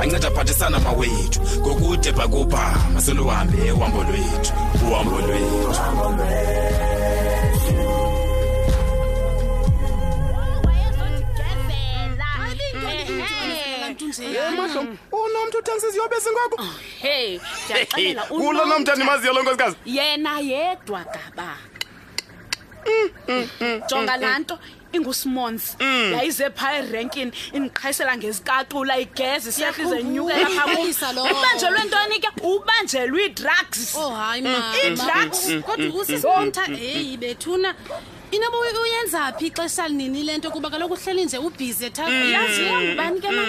anceda phathisana mawethu ngokude bhakubha maseluhambe uhambo lwethu uhambo lwethu unomntu uthengisa iziyobe ezingoku oh, hey ndiyaxelela kulo nomntu andimaziyo lo nkosikazi yena yedwa gaba mm, mm, mm, jonga laa nto ingusmons mm. yayize phaa erenkini indiqhayisela ngezikaqula igeze siyahla izenyukela phakubanjelwe ntoni ke ubanjelwe ii-drugs oh, mm, mm, ii-drugs kodwa kusisomtha heyi bethuna inoba uyenza phi ixesha linini le nto kuba kaloku uhleli nje ubhizi etha yaziwa ngubani ke ma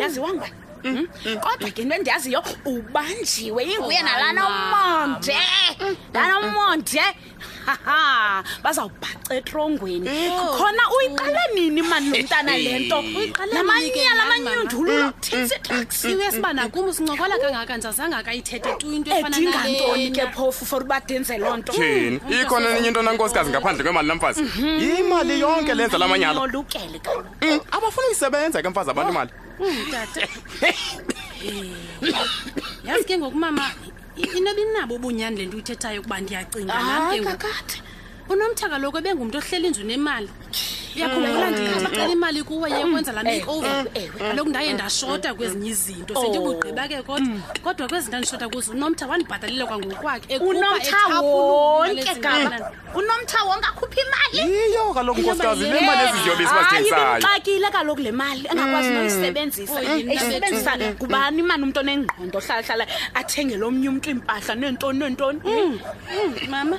yaziwa ngubani hmm? kodwa ke into endiyaziyo ubanjiwe inguye nalana umonde lana umonde haha bazawubhaca etrongweni khona uyiqale nini mani lo mntana le nto Uyiqale la nini ke manyala la mama? amanyundululo siwe sibana kum sincokola kangaka ndizazange akayithethe tu into efana edinga nale ntoni ke mna. phofu for uba denze loo nto thini ikhona nenye into nankosikazi ngaphandle kwemali namfazi yimali yonke lenza la manyala olukele kaloku Mm, abafuni uyisebenza ke mfazi abantu imali Mm, tata yazi ke ngoku mama I- into ebinabo ubunyani le nto uyithethayo ukuba ndiyacinga nam ke Hayi, ngoku. kakade. unomtha kaloku ebengumntu ohleli indlu nemali uyakhumbula ndikhathi acela imali kuwe yekwenza laa make over kaloku ndaye ndashota kwezinye izinto sendibugqiba ke kodwa kodwa kwezinto andishota kuzo unomtha wandibhatalela kwangokwakhe ekhupha unomtha ekhapha ulungu wonke lwalezi gama ngqalana. unomtha wonke akhupha imali yiyo kaloku nkosikazi le mali ezi ziyobe sibazithengisayo imxakile kaloku le mali engakwazi mm. noyisebenzisa oh, eyisebenzisa mm. ngubani imani umntu onengqondo ohlalahlala athengele omnye umntu iimpahla neentoni neentoni mm. mama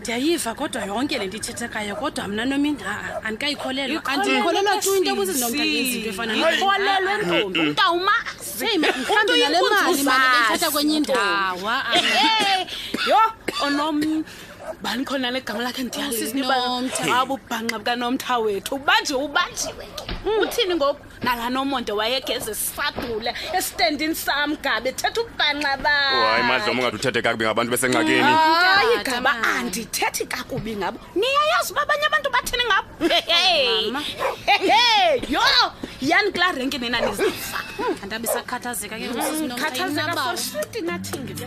ndiyayiva kodwa yonke le nto ithethekayo kodwa mna nomini haa andikayikholelwa andiyikholelwa tu into ebuzinomntu akenzinto efana ikholelwe ntombi umntu awumazi umntu yinkunzi uzaa kwenye indawo yho onomntu bani khona le gama lakhe ndiyasisinobhanxa bukanomtha wethu ubanje ubanjiwe hmm. uthini ngoku nalanomonde wayegeza esadule esitendini sam gabe thetha ubhanxa bahayi madlomo ungathi uthethe kakubi ngabantu besengxakini hayi gaba andithethi kakubi ngabo niyayazi uba abanye abantu bathini ngabo yho yani kulaa renki nina nizifa hmm, andabisakhathazeka ke hmm, khathazeka for shuti nathingile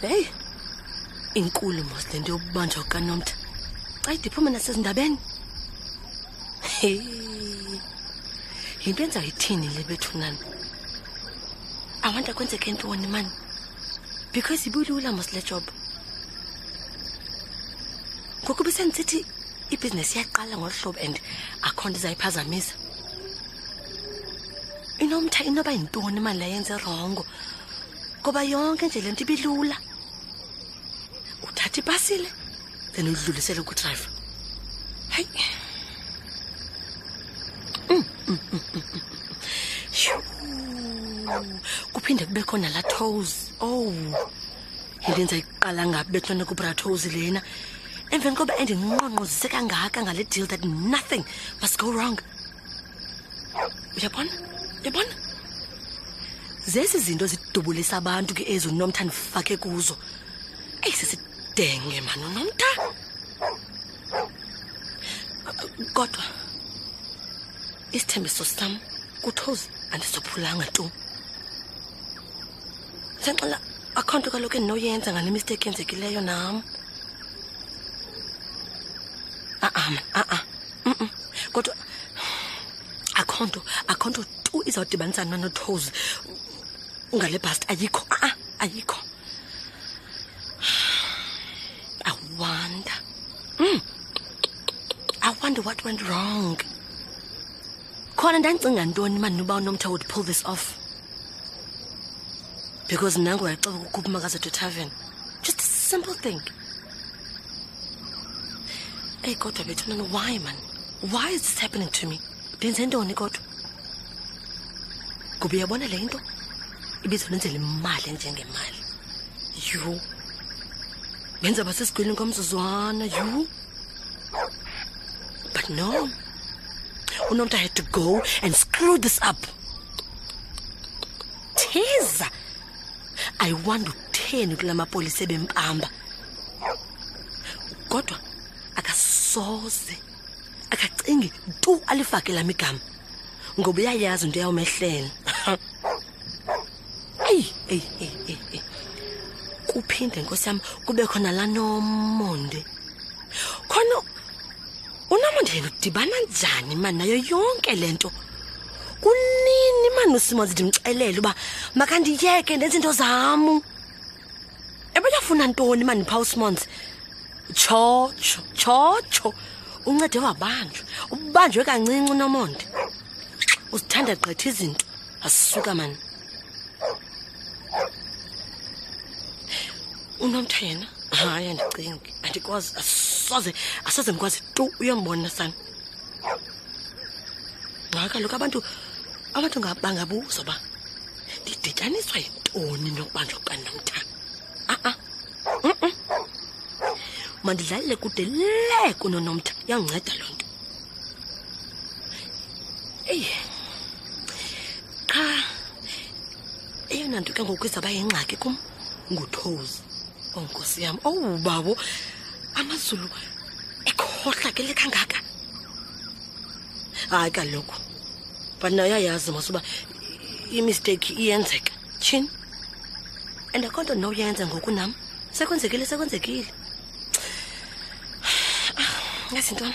heyi inkulu mos le nto yokubanjwa kukanomtha xa idiphuma nasezindabeni yinto enzawuyithini le bethunana awanta kwenzeke ntoni mani because ibulula mos le job ngoku besendisithi ibhizinesi iyaqala ngolu hlobo and akho nto izayiphazamisa inomtha inoba yintoni imali ayenze rongo ngoba yonke nje le nto ibilula uthatha ipasile then uyidlulisele kudrayiva hayi mm, mm, mm, kuphinde kube khona la toes ow oh. ndenza iqala ngabi betwana kubratoes lena emveni koba endinqonqozise kangaka ngale deal that nothing must go wrong uyabona uyabona zezi zinto zidubulisa abantu ke ezi unomtha ndifake kuzo eyi sesidenge mani unomtha kodwa isithembiso sam kuthozi andisophulanga tu senxela akho nto kaloku endinoyenza ngale misteki yenzekileyo nam a-a mna a-a mm kodwa akho nto akho nto tu izawudibanisa mna nothozi ngale bhasti ayikho a-a ayikho i wonder mm. i wonder what went wrong khona ndandicinga ntoni mani uba unomtha would pull this off because nangu uyaxoka ukukhupha makazethu etavern just a simple thing eyi kodwa bethu nani why man why is this happening to me ndenze ntoni kodwa kuba uyabona le nto ibizonenzela imali enjengemali yhu benza basesigwelini komzuzwana yhu But no. Unonta had to go and screw this up. Teza. I want to ten kula mapolisa ebempamba. Kodwa akasoze akacingi tu alifake la migama ngoba uyayazi into yawumehlela eyi eyi eyi eyi eyi kuphinde nkosi yam kube khona la nomonde khona unomonde yena udibana njani mani nayo yonke le nto kunini mani usimozi ndimxelele uba makandiyeke ndenze into zamu ebeyafuna ntoni mandipha usmons tshotsho tshotsho uncede wabanjwa ubanjwe kancinci unomonde uzithanda gqitha izinto asuka mani unomtha yena hayi andicingi andikwazi asoze asoze ndikwazi tu uyombona sana ngxa kaloku abantu abantu bangabuza uba ndidityaniswa yintoni nokubanjwa kukanomthana a-a mandidlalele kude le kunonomtha yanginceda loo nto eyi qha eyona nto ke ngoku izawuba yingxaki kum nguthozi onkosi oh, yam owubabo oh, amazulu ekhohla ke le kangaka hayi kaloku but nayo ayazi mos uba imisteki iyenzeka tshini and akho nto ndinowuyenza ngoku nam sekwenzekile sekwenzekile yazi ntoni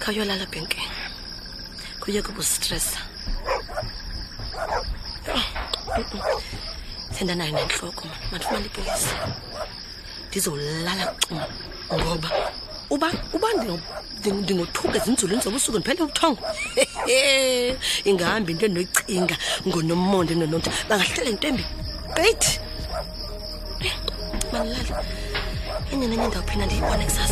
khawuyolala bhenke kuye kubustresa sendanayo nentloko mandifumane ipilisi ndizolala xuma ngoba uba uba ndingothuka ezinzulwini zoba usuku ndiphele ubuthongo ingahambi into endoyicinga ngonomonde nononto bangahlele into embi gqithi manilala enye nenye ndawuphina ndiyibone kusasa